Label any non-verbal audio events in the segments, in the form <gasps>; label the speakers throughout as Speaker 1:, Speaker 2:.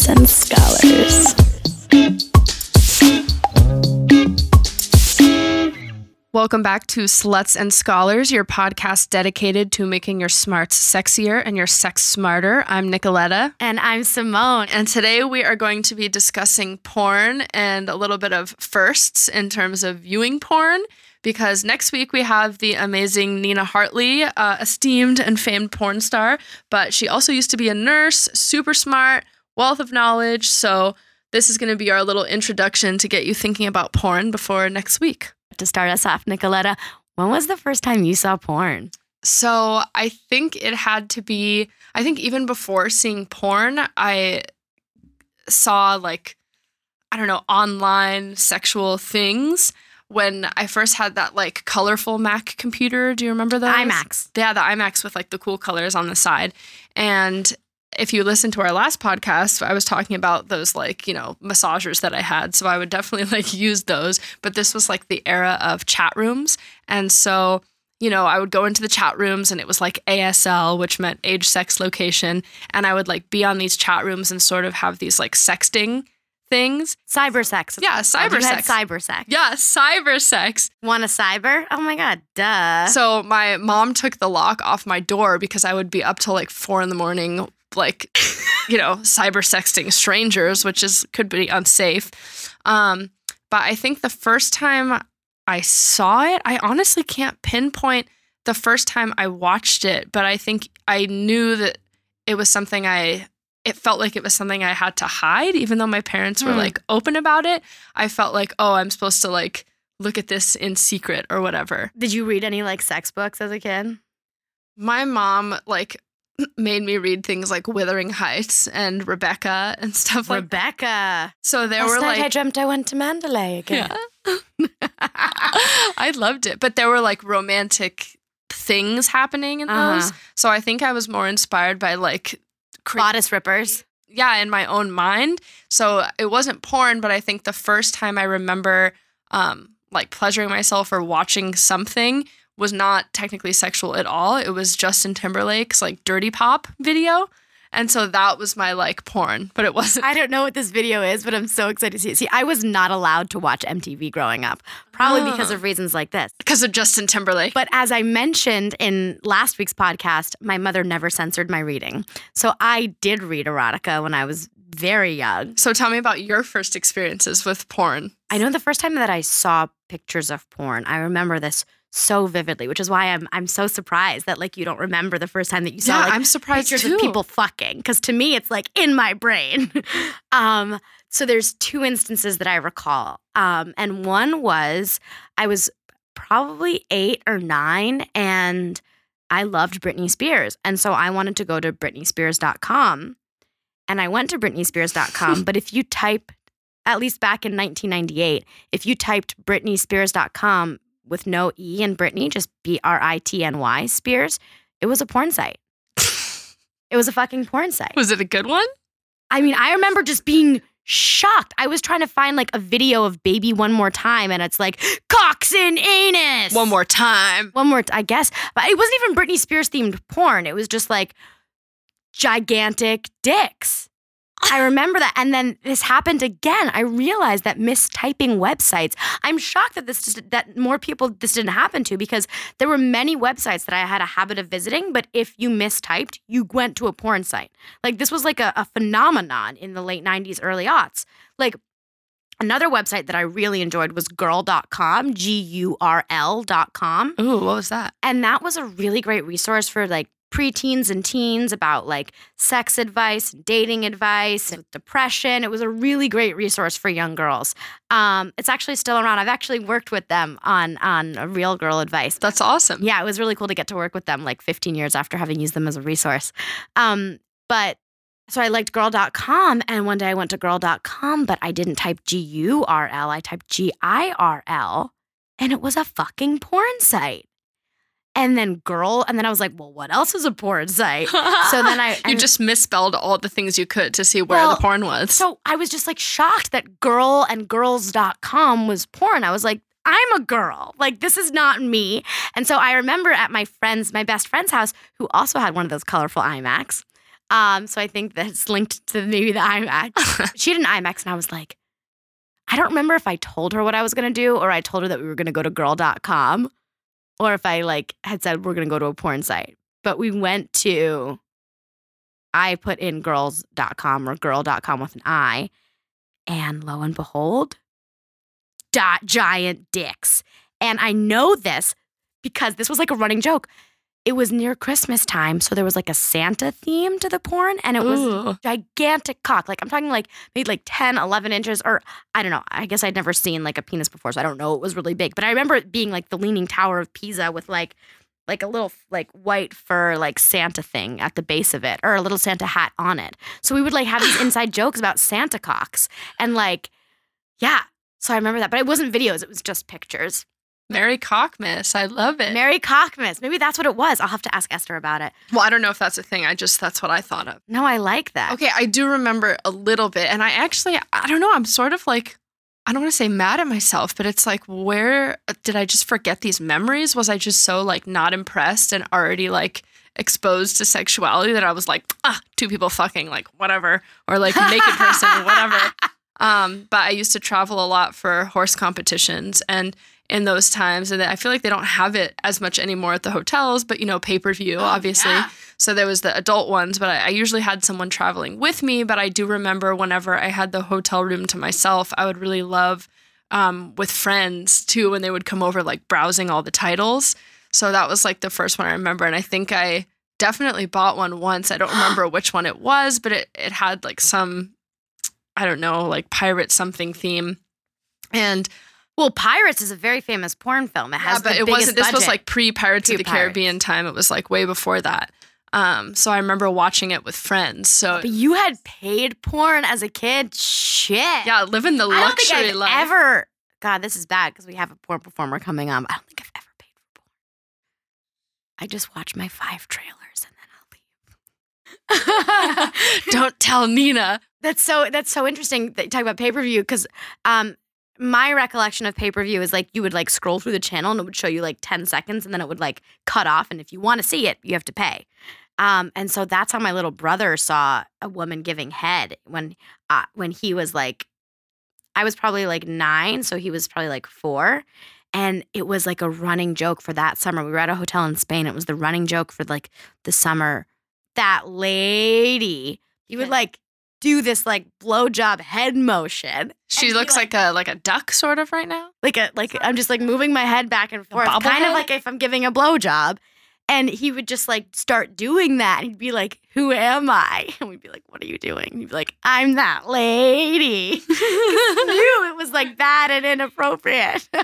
Speaker 1: Sluts and Scholars.
Speaker 2: Welcome back to Sluts and Scholars, your podcast dedicated to making your smarts sexier and your sex smarter. I'm Nicoletta.
Speaker 3: And I'm Simone.
Speaker 2: And today we are going to be discussing porn and a little bit of firsts in terms of viewing porn. Because next week we have the amazing Nina Hartley, uh, esteemed and famed porn star, but she also used to be a nurse, super smart, wealth of knowledge. So, this is going to be our little introduction to get you thinking about porn before next week.
Speaker 3: To start us off, Nicoletta, when was the first time you saw porn?
Speaker 2: So I think it had to be, I think even before seeing porn, I saw like, I don't know, online sexual things when I first had that like colorful Mac computer. Do you remember those?
Speaker 3: iMacs.
Speaker 2: Yeah, the iMacs with like the cool colors on the side. And if you listen to our last podcast, I was talking about those like, you know, massagers that I had. So I would definitely <laughs> like use those. But this was like the era of chat rooms. And so, you know, I would go into the chat rooms and it was like ASL, which meant age, sex, location. And I would like be on these chat rooms and sort of have these like sexting things.
Speaker 3: Cyber sex.
Speaker 2: Yeah, cyber sex.
Speaker 3: Cyber sex.
Speaker 2: Yeah, cyber sex.
Speaker 3: Want a cyber? Oh my god, duh.
Speaker 2: So my mom took the lock off my door because I would be up till like four in the morning, like, you know, cyber sexting strangers, which is could be unsafe. Um, but I think the first time I saw it, I honestly can't pinpoint the first time I watched it, but I think I knew that it was something I it felt like it was something I had to hide, even though my parents were
Speaker 3: Hmm.
Speaker 2: like open about it. I felt like, oh, I'm supposed to like look at this in secret or whatever.
Speaker 3: Did you read any like sex books as a kid?
Speaker 2: My mom like <clears throat> made me read things like Wuthering Heights and Rebecca and stuff like
Speaker 3: Rebecca.
Speaker 2: So there
Speaker 3: Last
Speaker 2: were
Speaker 3: night
Speaker 2: like
Speaker 3: I dreamt I went to Manderley again. Yeah. <laughs>
Speaker 2: I loved it, but there were like romantic things happening in those.
Speaker 3: Uh-huh.
Speaker 2: So I think I was more inspired by like cre-
Speaker 3: Bodice rippers.
Speaker 2: yeah, in my own mind. So it wasn't porn, but I think the first time I remember um, like pleasuring myself or watching something was not technically sexual at all. It was Justin Timberlake's like Dirty Pop video. And so that was my like porn, but it wasn't.
Speaker 3: I don't know what this video is, but I'm so excited to see it. See, I was not allowed to watch MTV growing up, probably because
Speaker 2: Ah.
Speaker 3: of reasons like this.
Speaker 2: Because of Justin Timberlake.
Speaker 3: But as I mentioned in last week's podcast, my mother never censored my reading. So I did read erotica when I was very young.
Speaker 2: so tell me about your first experiences with porn.
Speaker 3: I know the first time that I saw pictures of porn, I remember this so vividly, which is why I'm I'm so surprised that like you don't remember the first time that you saw
Speaker 2: Yeah,
Speaker 3: like,
Speaker 2: I'm surprised
Speaker 3: pictures
Speaker 2: too.
Speaker 3: of people fucking because to me it's like in my brain. <laughs> um, so there's two instances that I recall, um, and one was I was probably eight or nine, and I loved Britney Spears, and so I wanted to go to BritneySpears.com, and I went to BritneySpears.com. <laughs> but if you type, at least back in 1998, if you typed BritneySpears.com with no e in Britney, just B R I T N Y Spears, it was a porn site. <laughs> It was a fucking porn site.
Speaker 2: Was it a good one?
Speaker 3: I mean, I remember just being shocked. I was trying to find like a video of baby one more time, and it's like cocks and anus.
Speaker 2: One more time.
Speaker 3: One more, I guess. But it wasn't even Britney Spears themed porn. It was just like gigantic dicks. I remember that. And then this happened again. I realized that mistyping websites. I'm shocked that this that more people this didn't happen to because there were many websites that I had a habit of visiting, but if you mistyped, you went to a porn site. Like this was like a, a phenomenon in the late 90s, early aughts. Like another website that I really enjoyed was gurl.com, G U R L.com.
Speaker 2: Ooh, what was that?
Speaker 3: And that was a really great resource for like preteens and teens about like sex advice, dating advice, and depression. It was a really great resource for young girls. Um, it's actually still around. I've actually worked with them on on real girl advice.
Speaker 2: That's awesome.
Speaker 3: Yeah, it was really cool to get to work with them like 15 years after having used them as a resource. Um, but so I liked gurl.com and one day I went to gurl.com, but I didn't type G U R L. I typed G I R L and it was a fucking porn site. And then girl, and then I was like, well, what else is a porn site? <laughs> So then I-
Speaker 2: you just misspelled all the things you could to see where
Speaker 3: Well,
Speaker 2: the porn was.
Speaker 3: So I was just like shocked that girl and girls.com was porn. I was like, I'm a girl. Like, this is not me. And so I remember at my friend's, my best friend's house, who also had one of those colorful iMacs, Um, so I think that's linked to maybe the iMacs. <laughs> she had an iMacs, and I was like, I don't remember if I told her what I was gonna do, or I told her that we were gonna go to girl.com, or if I like had said we're gonna go to a porn site. But we went to I put in girls.com or girl.com with an I, and lo and behold, dot giant dicks. And I know this because this was like a running joke. It was near Christmas time, so there was like a Santa theme to the porn, and it was
Speaker 2: Ooh.
Speaker 3: gigantic cock. Like I'm talking like maybe like 10, 11 inches, or I don't know. I guess I'd never seen like a penis before, so I don't know. It was really big, but I remember it being like the Leaning Tower of Pisa with like like a little like white fur like Santa thing at the base of it, or a little Santa hat on it. So we would like have these <gasps> inside jokes about Santa cocks, and like yeah. So I remember that, but it wasn't videos; it was just pictures.
Speaker 2: Mary Cockmas. I love it.
Speaker 3: Mary Cockmas. Maybe that's what it was. I'll have to ask Esther about it.
Speaker 2: well, I don't know if that's a thing. I just, that's what I thought of.
Speaker 3: No, I like that.
Speaker 2: Okay, I do remember a little bit. And I actually, I don't know, I'm sort of like, I don't want to say mad at myself, but it's like, where did I just forget these memories? Was I just so like not impressed and already like exposed to sexuality that I was like, ah, two people fucking, like whatever, or like naked person whatever. <laughs> Um, but I used to travel a lot for horse competitions and in those times, and I feel like they don't have it as much anymore at the hotels, but you know, pay per view, obviously.
Speaker 3: yeah.
Speaker 2: So there was the adult ones, but I, I usually had someone traveling with me. But I do remember whenever I had the hotel room to myself, I would really love um, with friends too when they would come over, like browsing all the titles. So that was like the first one I remember, and I think I definitely bought one once. I don't <gasps> remember which one it was, but it it had like some, I don't know, like pirate something theme, and
Speaker 3: Well, Pirates is a very famous porn film. It has
Speaker 2: yeah, but
Speaker 3: the
Speaker 2: it wasn't. This was like pre Pirates of the
Speaker 3: Pre-Pirates.
Speaker 2: Caribbean time. It was like way before that. Um, so I remember watching it with friends. So
Speaker 3: But you had paid porn as a kid. Shit.
Speaker 2: yeah, living the luxury
Speaker 3: I don't think I've
Speaker 2: life.
Speaker 3: ever. God, this is bad because we have a porn performer coming on. I don't think I've ever paid for porn. I just watch my five trailers and then I'll leave. <laughs> <laughs>
Speaker 2: Don't tell Nina.
Speaker 3: That's so that's so interesting that you talk about pay per view because um my recollection of pay per view is like you would like scroll through the channel and it would show you like ten seconds and then it would like cut off and if you want to see it you have to pay. Um, and so that's how my little brother saw a woman giving head when uh, when he was like, I was probably like nine, so he was probably like four, and it was like a running joke for that summer. We were at a hotel in Spain. It was the running joke for like the summer. That lady, you would like do this like blowjob head motion.
Speaker 2: She looks like, a like a duck sort of right now.
Speaker 3: like a like I'm just like moving my head back and forth, kind
Speaker 2: bobblehead?
Speaker 3: of like if I'm giving a blowjob. And he would just like start doing that. And he'd be like, Who am I? <laughs> And we'd be like, What are you doing? And he'd be like, I'm that lady. <laughs> <laughs> Knew it was like bad and inappropriate.
Speaker 2: Yeah,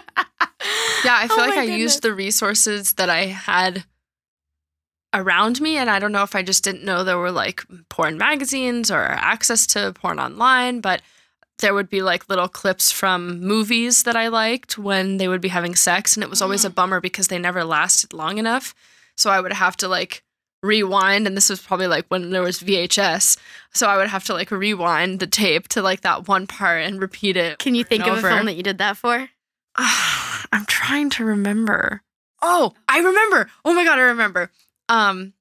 Speaker 2: I feel
Speaker 3: Oh
Speaker 2: like I used the resources that I had around me, and I don't know if I just didn't know there were like porn magazines or access to porn online, but there would be like little clips from movies that I liked when they would be having sex, and it was always a mm. bummer because they never lasted long enough. So I would have to like rewind, and this was probably like when there was VHS. So I would have to like rewind the tape to like that one part and repeat it.
Speaker 3: Can you think of a film that you did that for? <sighs>
Speaker 2: I'm trying to remember. Oh, I remember. Oh my god, I remember. Um,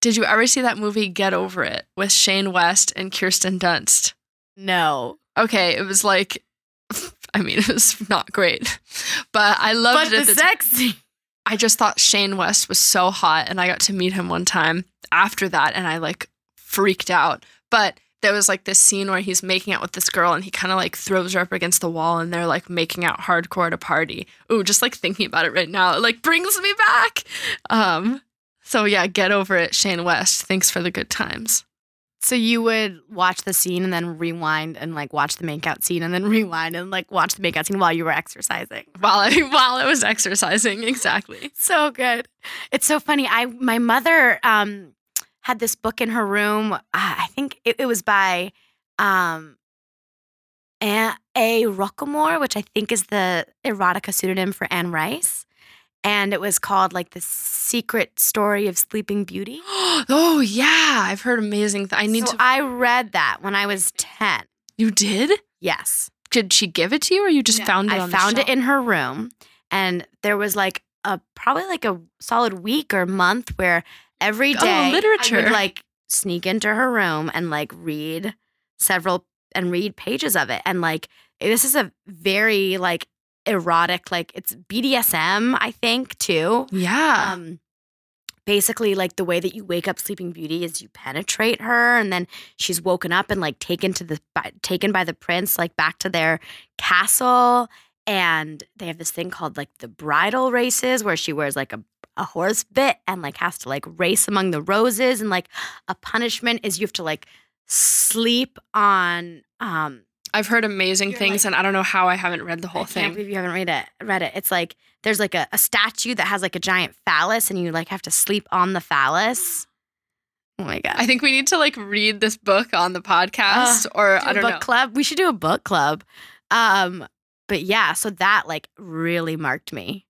Speaker 2: did you ever see that movie Get Over It with Shane West and Kirsten Dunst?
Speaker 3: No.
Speaker 2: Okay, it was like, <laughs> I mean, <laughs> it was not great, but I loved
Speaker 3: But
Speaker 2: it.
Speaker 3: the
Speaker 2: at the time.
Speaker 3: sex.
Speaker 2: I just thought Shane West was so hot, and I got to meet him one time after that, and I like freaked out. But there was like this scene where he's making out with this girl, and he kind of like throws her up against the wall, and they're like making out hardcore at a party. Ooh, just like thinking about it right now, it like brings me back. Um, so yeah, get over it, Shane West. Thanks for the good times.
Speaker 3: So you would watch the scene and then rewind and like watch the makeout scene and then <laughs> rewind and like watch the makeout scene while you were exercising.
Speaker 2: While I <laughs> while I was exercising, exactly. <laughs>
Speaker 3: So good. It's so funny. I my mother um had this book in her room. Uh, I think it, it was by um A. A. Roquelaure, which I think is the erotica pseudonym for Anne Rice. And it was called like the secret story of Sleeping Beauty. <gasps>
Speaker 2: oh yeah, I've heard amazing. Th- I need
Speaker 3: so
Speaker 2: to.
Speaker 3: I read that when I was 10.
Speaker 2: you did?
Speaker 3: Yes.
Speaker 2: Did she give it to you, or you just found it?
Speaker 3: I
Speaker 2: on the
Speaker 3: found it in her room, and there was like a probably like a solid week or month where every day
Speaker 2: Oh,
Speaker 3: day I
Speaker 2: literature.
Speaker 3: would like sneak into her room and like read several and read pages of it. And like this is a very like erotic, like it's BDSM, I think, too.
Speaker 2: Yeah.
Speaker 3: Um basically like the way that you wake up sleeping beauty is you penetrate her and then she's woken up and like taken to the by, taken by the prince like back to their castle and they have this thing called like the bridal races where she wears like a a horse bit and like has to like race among the roses and like a punishment is you have to like sleep on um
Speaker 2: I've heard amazing
Speaker 3: You're
Speaker 2: things,
Speaker 3: like-
Speaker 2: and I don't know how I haven't read the whole
Speaker 3: I can't
Speaker 2: thing.
Speaker 3: believe you haven't read it. Read it. It's like there's like a, a statue that has like a giant phallus, and you like have to sleep on the phallus. Oh my god!
Speaker 2: I think we need to like read this book on the podcast, or
Speaker 3: Do
Speaker 2: I
Speaker 3: a
Speaker 2: don't
Speaker 3: book
Speaker 2: know.
Speaker 3: club. We should do a book club. Um, but yeah, so that like really marked me,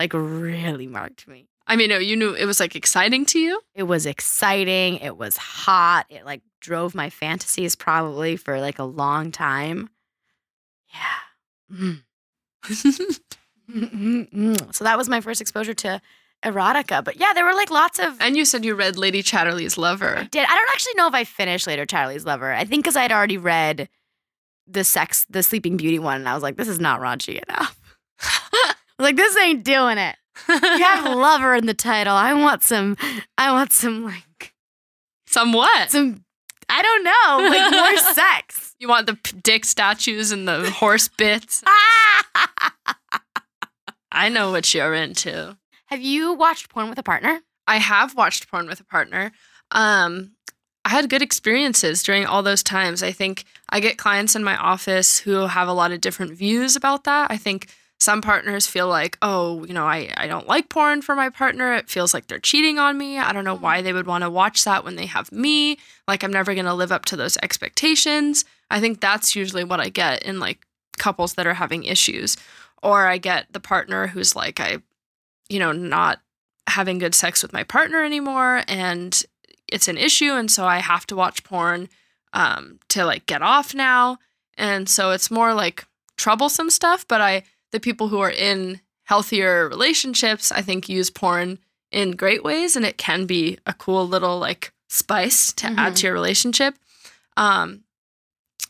Speaker 3: like really marked me.
Speaker 2: I mean, you knew it was like exciting to you.
Speaker 3: It was exciting. It was hot. It like drove my fantasies probably for like a long time. Yeah. Mm. <laughs> So that was my first exposure to erotica. But yeah, there were like lots of.
Speaker 2: and you said you read Lady Chatterley's
Speaker 3: I
Speaker 2: Lover.
Speaker 3: did. I don't actually know if I finished Lady Chatterley's Lover. I think because I'd already read the sex, the Sleeping Beauty one, and I was like, this is not raunchy enough. I was <laughs> like, this ain't doing it. You have lover in the title. I want some. I want some like
Speaker 2: some what?
Speaker 3: some. I don't know, like more <laughs> sex.
Speaker 2: You want the p- dick statues and the horse bits. <laughs> I know what you're into.
Speaker 3: Have you watched porn with a partner?
Speaker 2: I have watched porn with a partner. Um, I had good experiences during all those times. I think I get clients in my office who have a lot of different views about that. I think some partners feel like, oh, you know, I, I don't like porn for my partner. It feels like they're cheating on me. I don't know why they would want to watch that when they have me. Like, I'm never going to live up to those expectations. I think that's usually what I get in like couples that are having issues. Or I get the partner who's like, I, you know, not having good sex with my partner anymore and it's an issue and so I have to watch porn um, to like get off now. And so it's more like troublesome stuff, but I the people who are in healthier relationships, I think use porn in great ways and it can be a cool little like spice to add
Speaker 3: Mhm.
Speaker 2: to your relationship. Um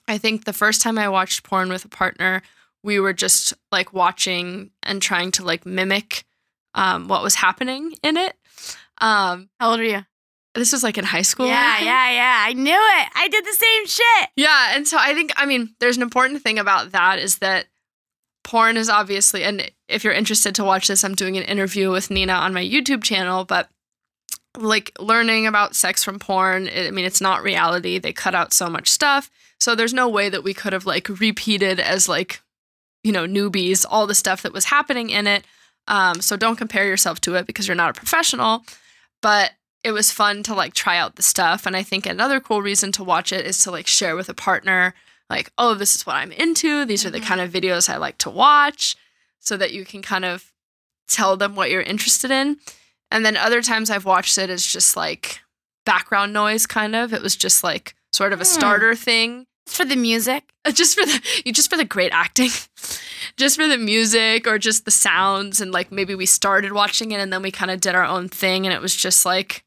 Speaker 2: I think the first time I watched porn with a partner, we were just like watching and trying to like mimic um, what was happening in it. Um,
Speaker 3: How old are you?
Speaker 2: this was like in high school.
Speaker 3: Yeah, yeah, yeah. I knew it. I did the same shit.
Speaker 2: Yeah, and so I think I mean there's an important thing about that is that porn is obviously and if you're interested to watch this I'm doing an interview with Nina on my YouTube channel but like learning about sex from porn I mean it's not reality. They cut out so much stuff. So there's no way that we could have like repeated as like you know newbies all the stuff that was happening in it. Um, so don't compare yourself to it because you're not a professional. But it was fun to like try out the stuff. And i think another cool reason to watch it is to like share with a partner like oh this is what i'm into these are the
Speaker 3: Mhm.
Speaker 2: kind of videos i like to watch so that you can kind of tell them what you're interested in and then other times i've watched it as just like background noise kind of it was just like sort of a
Speaker 3: Hmm.
Speaker 2: starter thing
Speaker 3: For the music.
Speaker 2: uh, just for the you <laughs> just for the great acting <laughs> just for the music or just the sounds and like maybe we started watching it and then we kind of did our own thing and it was just like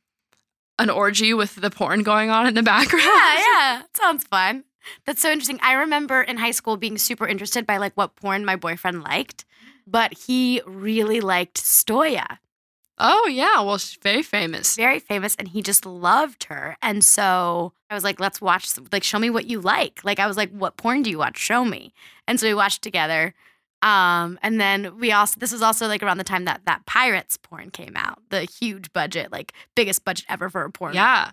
Speaker 2: an orgy with the porn going on in the <laughs> background
Speaker 3: Yeah, yeah. Sounds fun. That's so interesting. I remember in high school being super interested by like what porn my boyfriend liked, but he really liked Stoya.
Speaker 2: oh yeah well she's very famous
Speaker 3: Very famous and he just loved her. And so I was like, let's watch some- like show me what you like. Like I was like, what porn do you watch? Show me. And so we watched together. Um, and then we also this was also like around the time that that pirates porn came out, the huge budget, like biggest budget ever for a porn.
Speaker 2: yeah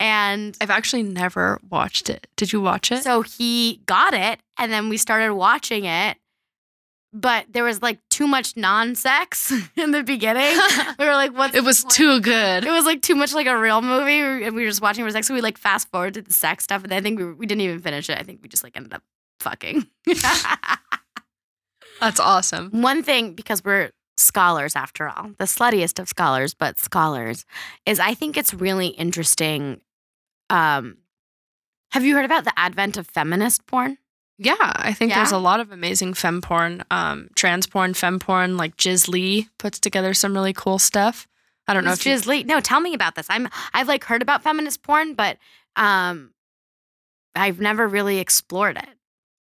Speaker 3: And
Speaker 2: i've actually never watched it did you watch it
Speaker 3: So he got it, and then we started watching it. But there was like too much non-sex <laughs> in the beginning. <laughs> we were like, "What?"
Speaker 2: it was
Speaker 3: point?"
Speaker 2: too good
Speaker 3: It was like too much like a real movie, and we were just watching for sex. So we like fast forward to the sex stuff, and I think we we didn't even finish it. I think we just like ended up fucking. <laughs>
Speaker 2: that's awesome
Speaker 3: One thing because we're scholars after all, the sluttiest of scholars, but scholars, is I think it's really interesting. Um, have you heard about the advent of feminist porn?
Speaker 2: yeah i think there's a lot of amazing fem porn um trans porn fem porn like jiz lee puts together some really cool stuff I don't know
Speaker 3: Who's
Speaker 2: if you,
Speaker 3: Jiz Lee? No, tell me about this. I'm I've like heard about feminist porn, but um, I've never really explored it.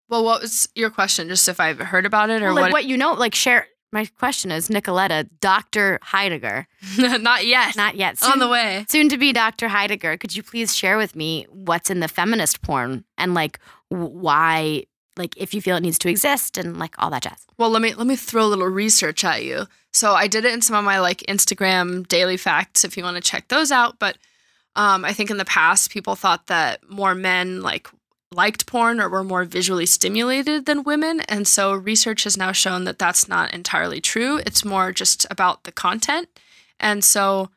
Speaker 2: well, what was your question? Just if I've heard about it or
Speaker 3: like
Speaker 2: what?
Speaker 3: what you know, like share. My question is Nicoletta, Doctor Heidegger. <laughs>
Speaker 2: Not yet.
Speaker 3: Not yet.
Speaker 2: on the way.
Speaker 3: Soon to be Dr. Heidegger. Could you please share with me what's in the feminist porn and like why, like if you feel it needs to exist and like all that jazz?
Speaker 2: Well, let me let me throw a little research at you. So I did it in some of my like Instagram daily facts if you want to check those out. But um, I think in the past people thought that more men like liked porn or were more visually stimulated than women, and so research has now shown that that's not entirely true. It's more just about the content, and so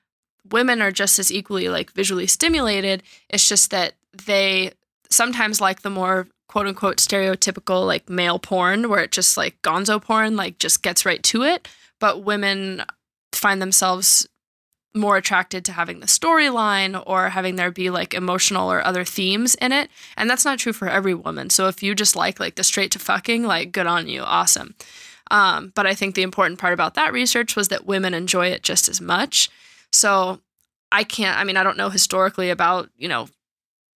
Speaker 2: women are just as equally like visually stimulated. It's just that they sometimes like the more quote unquote stereotypical like male porn where it just like gonzo porn like just gets right to it but women find themselves more attracted to having the storyline or having there be like emotional or other themes in it. And that's not true for every woman. So if you just like like the straight to fucking like good on you. Awesome. Um, but i think the important part about that research was that women enjoy it just as much. So i can't i mean i don't know historically about you know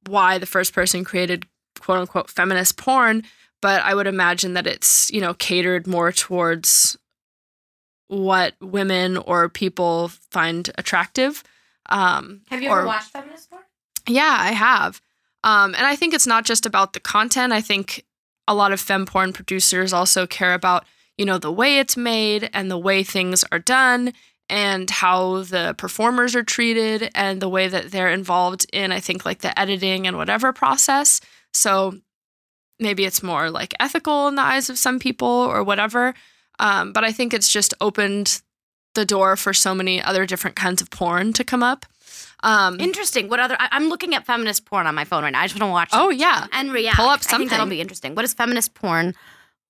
Speaker 2: why the first person created quote unquote feminist porn, but I would imagine that it's, you know, catered more towards what women or people find attractive. Um, have you or- ever watched
Speaker 3: feminist porn?
Speaker 2: yeah, I have. Um, and I think it's not just about the content. I think a lot of fem porn producers also care about, you know, the way it's made and the way things are done and how the performers are treated and the way that they're involved in, I think, like the editing and whatever process. So maybe it's more like ethical in the eyes of some people or whatever. Um, but I think it's just opened the door for so many other different kinds of porn to come up. Um,
Speaker 3: Interesting. What other? I, I'm looking at feminist porn on my phone right now. I just want to watch.
Speaker 2: oh, yeah.
Speaker 3: and react.
Speaker 2: Pull up
Speaker 3: think that'll be interesting. What does feminist porn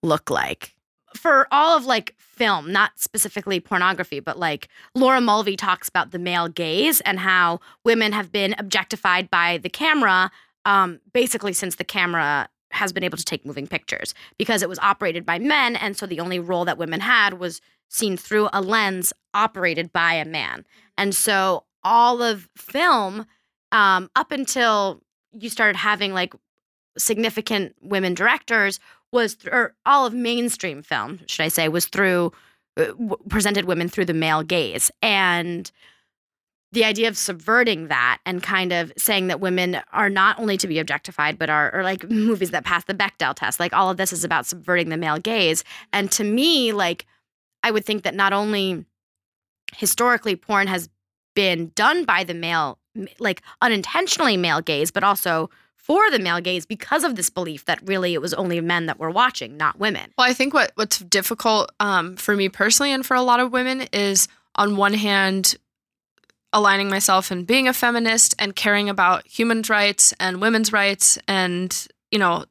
Speaker 3: look like? For all of like film, not specifically pornography, but like Laura Mulvey talks about the male gaze and how women have been objectified by the camera um, basically since the camera has been able to take moving pictures because it was operated by men. And so the only role that women had was seen through a lens operated by a man. And so all of film, um, up until you started having like significant women directors, was th- or all of mainstream film, should I say, was through uh, w- presented women through the male gaze and the idea of subverting that and kind of saying that women are not only to be objectified but are or like <laughs> movies that pass the Bechdel test. Like all of this is about subverting the male gaze. And to me like I would think that not only historically porn has been done by the male like unintentionally male gaze but also for the male gaze because of this belief that really it was only men that were watching not women.
Speaker 2: Well, I think what what's difficult um, for me personally and for a lot of women is on one hand aligning myself and being a feminist and caring about human rights and women's rights and you know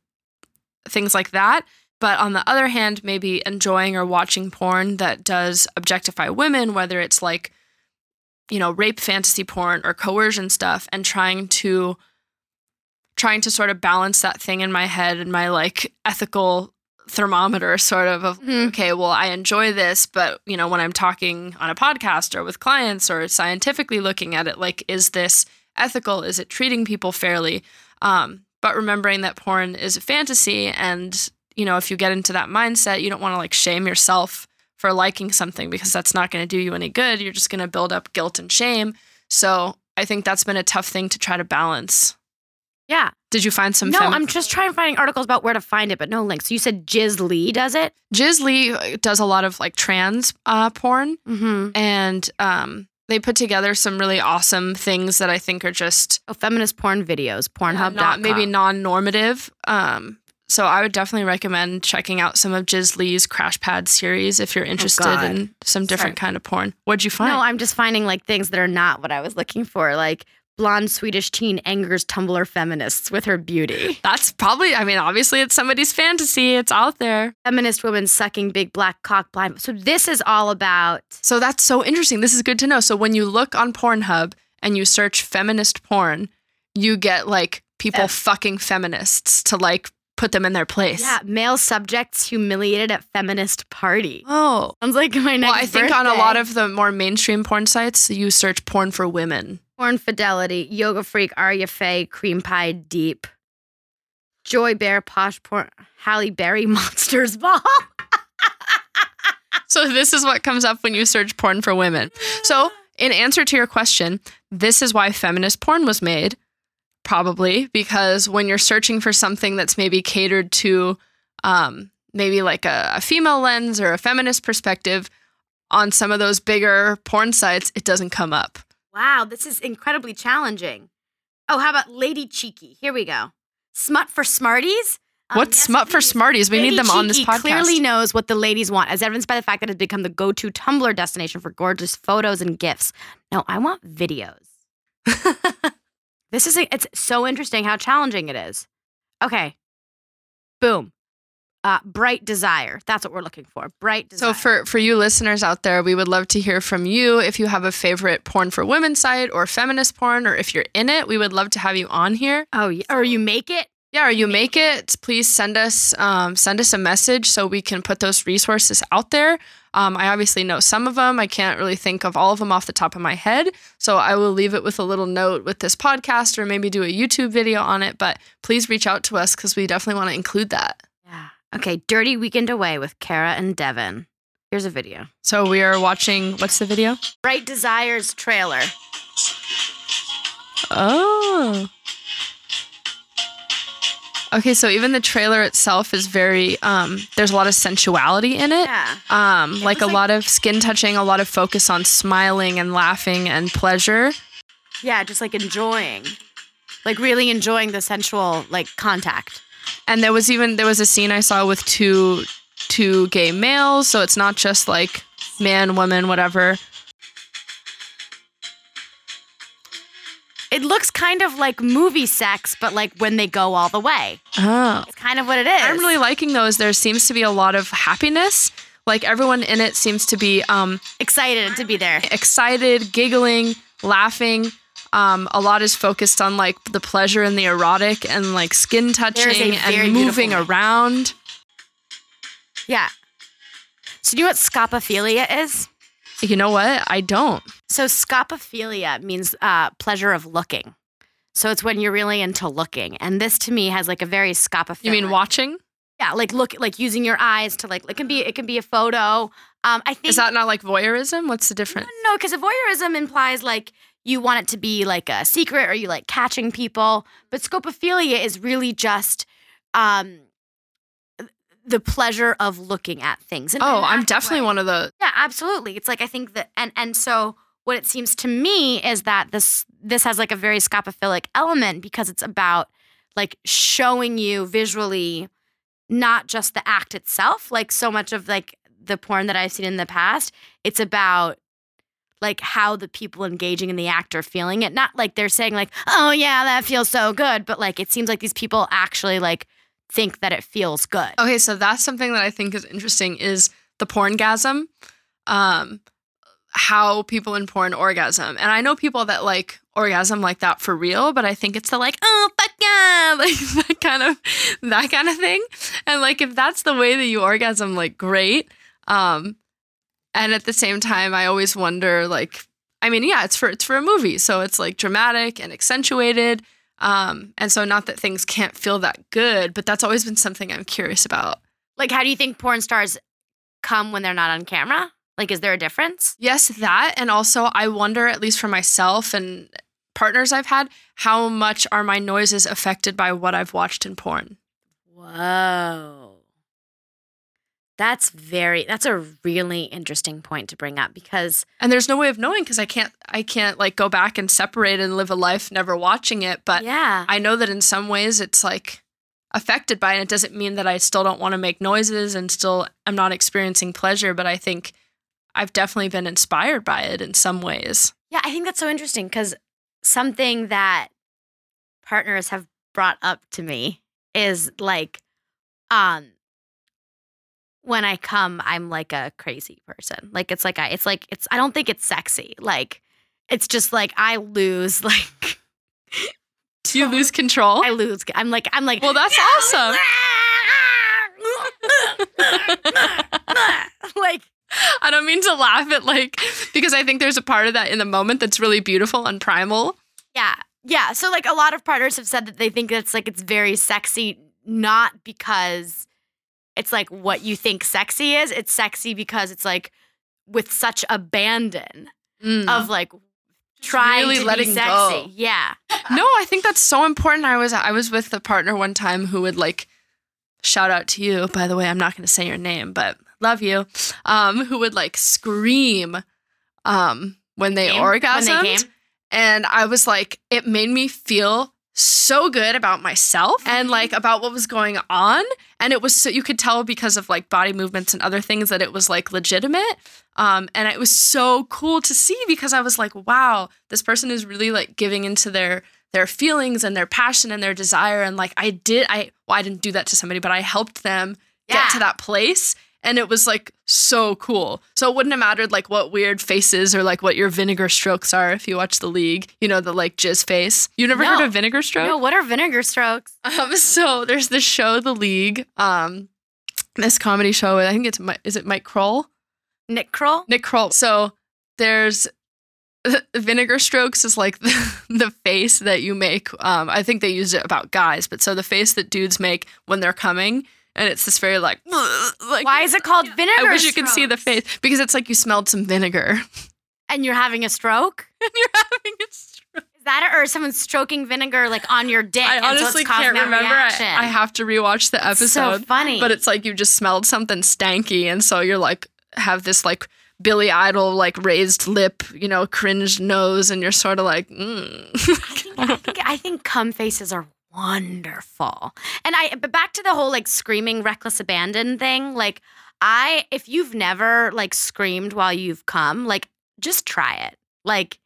Speaker 2: things like that. But on the other hand, maybe enjoying or watching porn that does objectify women, whether it's like you know rape fantasy porn or coercion stuff, and trying to trying to sort of balance that thing in my head and my like ethical thermometer sort of of
Speaker 3: Mhm.
Speaker 2: okay well i enjoy this but you know when i'm talking on a podcast or with clients or scientifically looking at it like is this ethical? Is it treating people fairly? Um, but remembering that porn is a fantasy and you know if you get into that mindset you don't want to like shame yourself for liking something because that's not going to do you any good. You're just going to build up guilt and shame. So i think that's been a tough thing to try to balance
Speaker 3: yeah
Speaker 2: did you find some
Speaker 3: no
Speaker 2: femi-
Speaker 3: i'm just trying finding articles about where to find it but no links you said jiz lee does it
Speaker 2: Jiz Lee does a lot of like trans uh, porn,
Speaker 3: mm-hmm.
Speaker 2: and um, they put together some really awesome things that I think are just
Speaker 3: oh feminist porn videos pornhub
Speaker 2: not, maybe non-normative. Um, so I would definitely recommend checking out some of Jiz Lee's Crash Pad series if you're interested
Speaker 3: God.
Speaker 2: in some different kind of porn. What'd you find?
Speaker 3: No, I'm just finding like things that are not what I was looking for. Like blonde Swedish teen angers Tumblr feminists with her beauty.
Speaker 2: That's probably. I mean, obviously, it's somebody's fantasy. It's out there.
Speaker 3: Feminist women sucking big black cock blind. So this is all about
Speaker 2: So that's so interesting. This is good to know. So when you look on Pornhub and you search feminist porn, you get like people
Speaker 3: F-
Speaker 2: fucking feminists to like put them in their place.
Speaker 3: Yeah, male subjects humiliated at feminist party.
Speaker 2: Oh.
Speaker 3: Sounds like my next.
Speaker 2: Well, I think on a lot of the more mainstream porn sites, you search porn for women.
Speaker 3: Porn Fidelity, Yoga Freak, Arya Faye, Cream Pie Deep, Joy Bear, Posh Porn, Halle Berry, <laughs> Monsters Ball.
Speaker 2: So this is what comes up when you search porn for women. So, in answer to your question, this is why feminist porn was made. Probably because when you're searching for something that's maybe catered to um, maybe like a, a female lens or a feminist perspective, on some of those bigger porn sites, it doesn't come up.
Speaker 3: Wow, this is incredibly challenging. Oh, how about Lady Cheeky? Here we go. Smut for Smarties. Um,
Speaker 2: What's
Speaker 3: yes,
Speaker 2: smut for smarties? We
Speaker 3: Lady
Speaker 2: need them on this
Speaker 3: Cheeky
Speaker 2: podcast.
Speaker 3: Clearly knows what the ladies want, as evidenced by the fact that it's become the go-to Tumblr destination for gorgeous photos and gifts. No, I want videos. <laughs> This is it's so interesting how challenging it is. Okay, boom, uh, bright desire. That's what we're looking for. Bright desire.
Speaker 2: So for for you listeners out there, we would love to hear from you. If you have a favorite porn for women site or feminist porn, or if you're in it, we would love to have you on here.
Speaker 3: oh, yeah, or you make it.
Speaker 2: Yeah, or you make it. Please send us um, send us a message so we can put those resources out there. Um, I obviously know some of them. I can't really think of all of them off the top of my head. So I will leave it with a little note with this podcast or maybe do a YouTube video on it. But please reach out to us because we definitely want to include that.
Speaker 3: Okay, dirty weekend away with Kara and Devin. Here's a video.
Speaker 2: So we are watching. What's the video?
Speaker 3: Bright Desires trailer.
Speaker 2: Oh. Okay, so even the trailer itself is very um there's a lot of sensuality in it.
Speaker 3: Yeah.
Speaker 2: Um like a
Speaker 3: like-
Speaker 2: lot of skin touching, a lot of focus on smiling and laughing and pleasure.
Speaker 3: Yeah, just like enjoying. Like really enjoying the sensual like contact.
Speaker 2: And there was even there was a scene I saw with two two gay males, so it's not just like man, woman, whatever.
Speaker 3: It looks kind of like movie sex, but like when they go all the way.
Speaker 2: Oh.
Speaker 3: It's kind of what it is.
Speaker 2: I'm really liking those. There seems to be a lot of happiness. Like everyone in it seems to be um
Speaker 3: excited to be there.
Speaker 2: excited, giggling, laughing. Um, a lot is focused on like the pleasure and the erotic and like skin touching and moving around.
Speaker 3: Yeah. So do you know what scopophilia is?
Speaker 2: You know what? I don't.
Speaker 3: So scopophilia means uh, pleasure of looking. So it's when you're really into looking, and this to me has like a very scopophilia.
Speaker 2: You mean watching?
Speaker 3: Yeah, like look, like using your eyes to like. It can be. It can be a photo. Um, I think
Speaker 2: Is that not like voyeurism? What's the difference?
Speaker 3: No, because voyeurism implies like you want it to be like a secret or you like catching people. But scopophilia is really just um, the pleasure of looking at things. And
Speaker 2: Oh, I'm definitely
Speaker 3: way-
Speaker 2: one of the.
Speaker 3: Yeah, absolutely. It's like I think that, and and so what it seems to me is that this this has like a very scopophilic element because it's about like showing you visually not just the act itself like so much of like the porn that i've seen in the past it's about like how the people engaging in the act are feeling it not like they're saying like oh yeah that feels so good but like it seems like these people actually like think that it feels good
Speaker 2: Okay, so that's something that I think is interesting is the porngasm. Um, how people in porn orgasm. And I know people that like orgasm like that for real, but I think it's the like, oh fuck yeah, <laughs> like that kind of that kind of thing. And like if that's the way that you orgasm, like great. Um and at the same time I always wonder like I mean, yeah, it's for it's for a movie, so it's like dramatic and accentuated. Um, and so not that things can't feel that good, but that's always been something I'm curious about.
Speaker 3: Like, how do you think porn stars come when they're not on camera? Like, is there a difference?
Speaker 2: Yes, that. And also, I wonder, at least for myself and partners I've had, how much are my noises affected by what I've watched in porn?
Speaker 3: Whoa. That's very, that's a really interesting point to bring up because,
Speaker 2: And there's no way of knowing because I can't, I can't like go back and separate and live a life never watching it. But
Speaker 3: yeah.
Speaker 2: I know that in some ways it's like affected by it. It doesn't mean that I still don't want to make noises and still I'm not experiencing pleasure, but I think I've definitely been inspired by it in some ways.
Speaker 3: Yeah, I think that's so interesting because something that partners have brought up to me is like, um, when I come, I'm like a crazy person. Like it's like I, it's like it's. I don't think it's sexy. Like it's just like I lose <laughs> like Do
Speaker 2: you lose control?
Speaker 3: I lose. I'm like, I'm like,
Speaker 2: well, that's awesome. <laughs>
Speaker 3: like,
Speaker 2: I don't mean to laugh at like because I think there's a part of that in the moment that's really beautiful and primal.
Speaker 3: yeah, yeah. So like, a lot of partners have said that they think that's like it's very sexy, not because it's like what you think sexy is. It's sexy because it's like with such abandon
Speaker 2: Mm.
Speaker 3: of like trying
Speaker 2: really
Speaker 3: to
Speaker 2: letting
Speaker 3: be sexy.
Speaker 2: go.
Speaker 3: Yeah. <laughs>
Speaker 2: No, I think that's so important. I was I was with a partner one time who would like shout out to you. By the way, I'm not going to say your name, but love you. Um, who would like scream um when they
Speaker 3: Came?
Speaker 2: orgasmed,
Speaker 3: When they
Speaker 2: and I was like, it made me feel so good about myself and like about what was going on. And it was so you could tell because of like body movements and other things that it was like legitimate. Um and it was so cool to see because i was like wow this person is really like giving into their their feelings and their passion and their desire. And like i did i well i didn't do that to somebody but i helped them get to that place and it was like so cool so it wouldn't have mattered like what weird faces or like what your vinegar strokes are if you watch the league you know the like jizz face you never
Speaker 3: No.
Speaker 2: heard of vinegar stroke
Speaker 3: No, what are vinegar strokes? <laughs>
Speaker 2: um, so there's this show, The League, um, this comedy show. I think it's is it Mike Kroll,
Speaker 3: Nick Kroll?
Speaker 2: Nick Kroll. So there's <laughs> Vinegar Strokes is like <laughs> the, the face that you make. Um, I think they used it about guys, but so the face that dudes make when they're coming, and it's this very like <laughs> like.
Speaker 3: Why is it called vinegar?
Speaker 2: I wish you could see the face because it's like you smelled some vinegar
Speaker 3: And you're having a stroke? <laughs>
Speaker 2: and you're having a stroke.
Speaker 3: Is that it? Or someone stroking vinegar like on your dick?
Speaker 2: I
Speaker 3: and so
Speaker 2: honestly can't remember. I. I have to rewatch the
Speaker 3: It's
Speaker 2: episode.
Speaker 3: so funny.
Speaker 2: but it's like you just smelled something stanky and so you're like have this like billy idol like raised lip you know cringed nose and you're sort of like mm. <laughs>
Speaker 3: I think I think cum faces are wonderful. And I but back to the whole like screaming reckless abandon thing, like I if you've never like screamed while you've come, like just try it. Like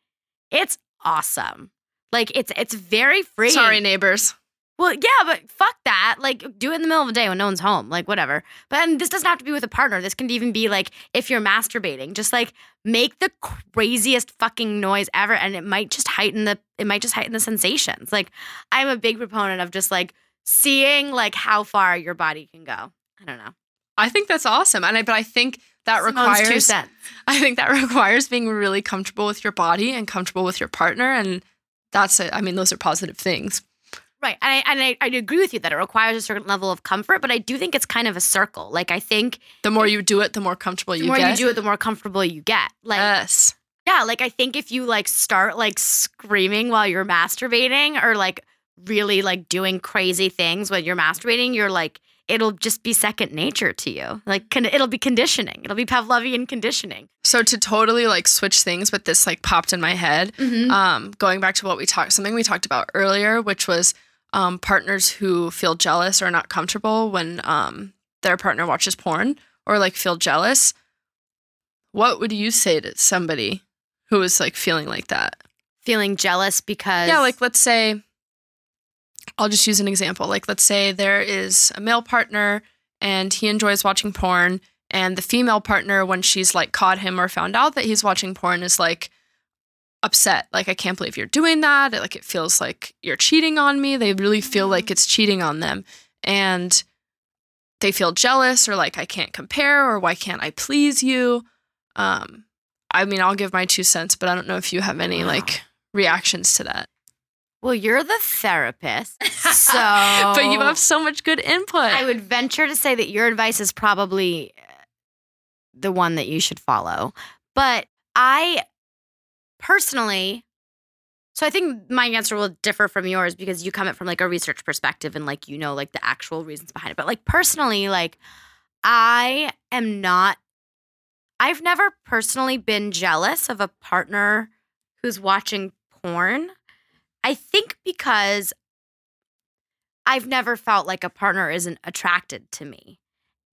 Speaker 3: it's awesome. Like it's it's very free.
Speaker 2: sorry neighbors
Speaker 3: Well, yeah, but fuck that. Like, do it in the middle of the day when no one's home. Like, whatever. But and this doesn't have to be with a partner. This can even be like if you're masturbating. Just like make the craziest fucking noise ever, and it might just heighten the it might just heighten the sensations. Like, I'm a big proponent of just like seeing like how far your body can go. I don't know.
Speaker 2: i think that's awesome and I, but i think that
Speaker 3: Simone's two
Speaker 2: requires
Speaker 3: cents. <laughs>
Speaker 2: i think that requires being really comfortable with your body and comfortable with your partner and that's it i mean those are positive things
Speaker 3: Right. And I and I, I agree with you that it requires a certain level of comfort, but I do think it's kind of a circle. Like I think
Speaker 2: the more you do it the more comfortable you get.
Speaker 3: the
Speaker 2: you
Speaker 3: more
Speaker 2: get
Speaker 3: you do it, the more comfortable you get. Like
Speaker 2: yes
Speaker 3: Yeah, like I think if you like start like screaming while you're masturbating or like really like doing crazy things when you're masturbating, you're like it'll just be second nature to you. Like con- it'll be conditioning. It'll be Pavlovian conditioning.
Speaker 2: so to totally like switch things but this like popped in my head
Speaker 3: Mm-hmm.
Speaker 2: um, going back to what we talked, something we talked about earlier, which was um, partners who feel jealous or not comfortable when um, their partner watches porn or like feel jealous. What would you say to somebody who is like feeling like that?
Speaker 3: Feeling jealous because
Speaker 2: Yeah, like let's say, I'll just use an example. Like, let's say there is a male partner and he enjoys watching porn, and the female partner, when she's like caught him or found out that he's watching porn, is like upset. Like, I can't believe you're doing that. Like, it feels like you're cheating on me. They really feel like it's cheating on them. And they feel jealous or like, I can't compare or why can't I please you? Um, I mean, I'll give my two cents, but I don't know if you have any like reactions to that.
Speaker 3: well, you're the therapist. <laughs> So
Speaker 2: but you have so much good input.
Speaker 3: I would venture to say that your advice is probably uh, the one that you should follow. But I personally, so I think my answer will differ from yours because you come at from like a research perspective and like you know like the actual reasons behind it. But like personally, like I am not I've never personally been jealous of a partner who's watching porn. I think because I've never felt like a partner isn't attracted to me.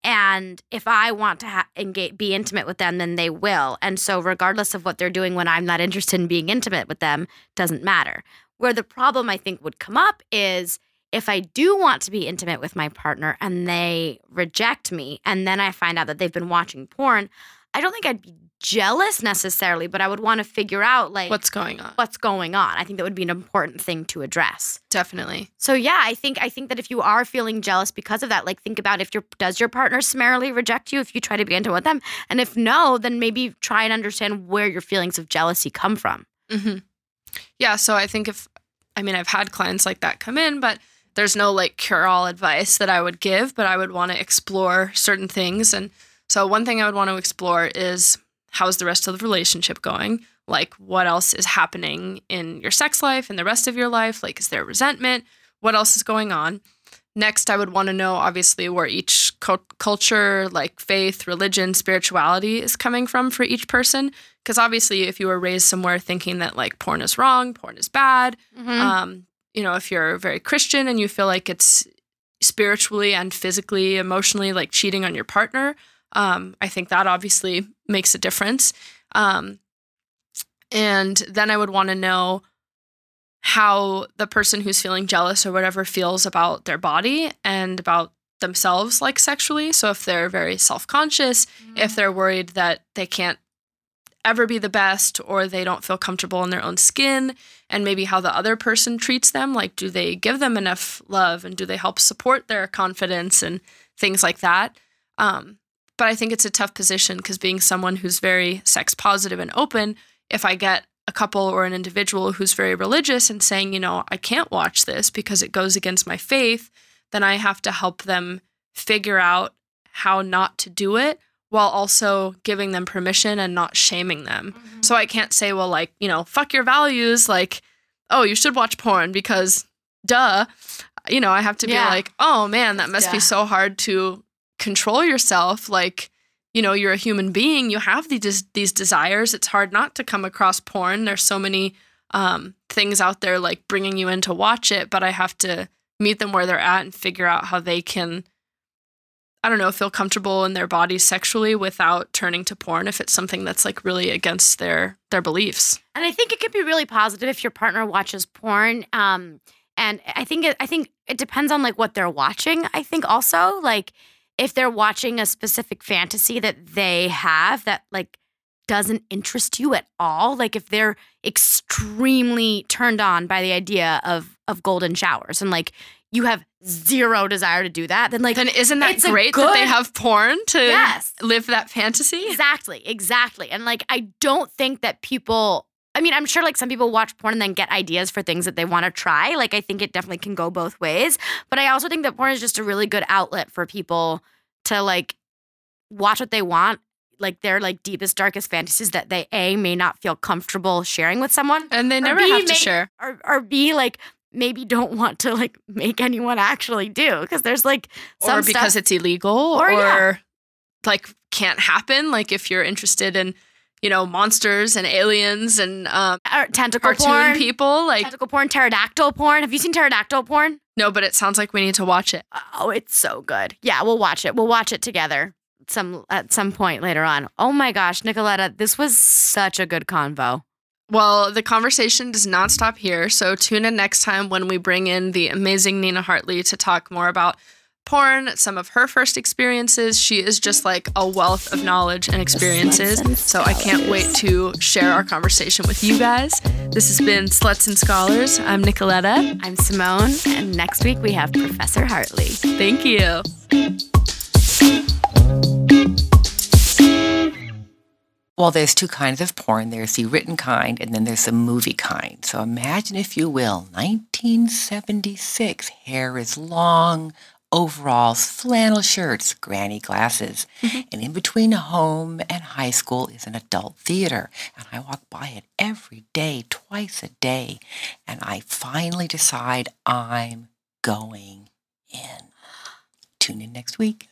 Speaker 3: And if I want to ha- engage, be intimate with them, then they will. And so, regardless of what they're doing when I'm not interested in being intimate with them, doesn't matter. Where the problem I think would come up is if I do want to be intimate with my partner and they reject me, and then I find out that they've been watching porn, I don't think I'd be jealous necessarily, but I would want to figure out like
Speaker 2: What's going on?
Speaker 3: what's going on. I think that would be an important thing to address.
Speaker 2: Definitely.
Speaker 3: So yeah, I think I think that if you are feeling jealous because of that, like think about if your does your partner summarily reject you if you try to be intimate with them, and if no, then maybe try and understand where your feelings of jealousy come from.
Speaker 2: hmm Yeah. So I think if, I mean, I've had clients like that come in, but there's no like cure all advice that I would give, but I would want to explore certain things. And so one thing I would want to explore is how's the rest of the relationship going? Like, what else is happening in your sex life and the rest of your life? Like, is there resentment? What else is going on? Next, I would want to know obviously where each culture, like faith, religion, spirituality is coming from for each person. Because obviously, if you were raised somewhere thinking that like porn is wrong, porn is bad, um, you know, if you're very Christian and you feel like it's spiritually and physically, emotionally like cheating on your partner, um, I think that obviously makes a difference. Um, and then I would want to know how the person who's feeling jealous or whatever feels about their body and about themselves, like sexually. So if they're very self conscious, if they're worried that they can't ever be the best or they don't feel comfortable in their own skin and maybe how the other person treats them like do they give them enough love and do they help support their confidence and things like that um, but i think it's a tough position because being someone who's very sex positive and open if i get a couple or an individual who's very religious and saying you know i can't watch this because it goes against my faith then i have to help them figure out how not to do it while also giving them permission and not shaming them.
Speaker 3: Mhm.
Speaker 2: So I can't say, well, like, you know, fuck your values, like, oh, you should watch porn because duh. You know, I have to
Speaker 3: Yeah.
Speaker 2: be like, oh man, that must
Speaker 3: Yeah.
Speaker 2: be so hard to control yourself. Like, you know, you're a human being, you have these these desires. It's hard not to come across porn. There's so many um, things out there like bringing you in to watch it, but I have to meet them where they're at and figure out how they can I don't know, feel comfortable in their bodies sexually without turning to porn if it's something that's like really against their their beliefs.
Speaker 3: And I think it could be really positive if your partner watches porn. Um, and I think it, I think it depends on like what they're watching. I think also like if they're watching a specific fantasy that they have that like doesn't interest you at all, like if they're extremely turned on by the idea of of golden showers and like you have zero desire to do that, then like
Speaker 2: Then isn't that great that they have porn to
Speaker 3: yes,
Speaker 2: live that fantasy?
Speaker 3: Exactly, exactly. And like I don't think that people I mean, I'm sure like some people watch porn and then get ideas for things that they want to try. Like I think it definitely can go both ways. But I also think that porn is just a really good outlet for people to like watch what they want, like their like deepest, darkest fantasies that they A may not feel comfortable sharing with someone.
Speaker 2: And they never
Speaker 3: B,
Speaker 2: have to
Speaker 3: make-
Speaker 2: share.
Speaker 3: Or or B like maybe don't want to like make anyone actually do. Because there's like some
Speaker 2: or because
Speaker 3: stuff,
Speaker 2: it's illegal
Speaker 3: Or,
Speaker 2: or,
Speaker 3: yeah.
Speaker 2: like can't happen. Like if you're interested in, you know, monsters and aliens and um,
Speaker 3: tentacle
Speaker 2: cartoon
Speaker 3: porn.
Speaker 2: people, like
Speaker 3: Tentacle porn, pterodactyl porn. Have you seen pterodactyl porn?
Speaker 2: no, but it sounds like we need to watch it.
Speaker 3: Oh, it's so good. Yeah, we'll watch it. We'll watch it together some at some point later on. Oh my gosh, Nicoletta, this was such a good convo.
Speaker 2: Well, the conversation does not stop here. So tune in next time when we bring in the amazing Nina Hartley to talk more about porn, some of her first experiences. She is just like a wealth of knowledge and experiences. So I can't wait to share our conversation with you guys. This has been Sluts and Scholars. I'm Nicoletta.
Speaker 3: I'm Simone, and next week we have Professor Hartley.
Speaker 2: Thank you.
Speaker 1: Well, there's two kinds of porn. There's the written kind and then there's the movie kind. So imagine, if you will, 1976. Hair is long, overalls, flannel shirts, granny glasses. Mm-hmm. And in between home and high school is an adult theater. And I walk by it every day, twice a day. And I finally decide I'm going in. Tune in next week.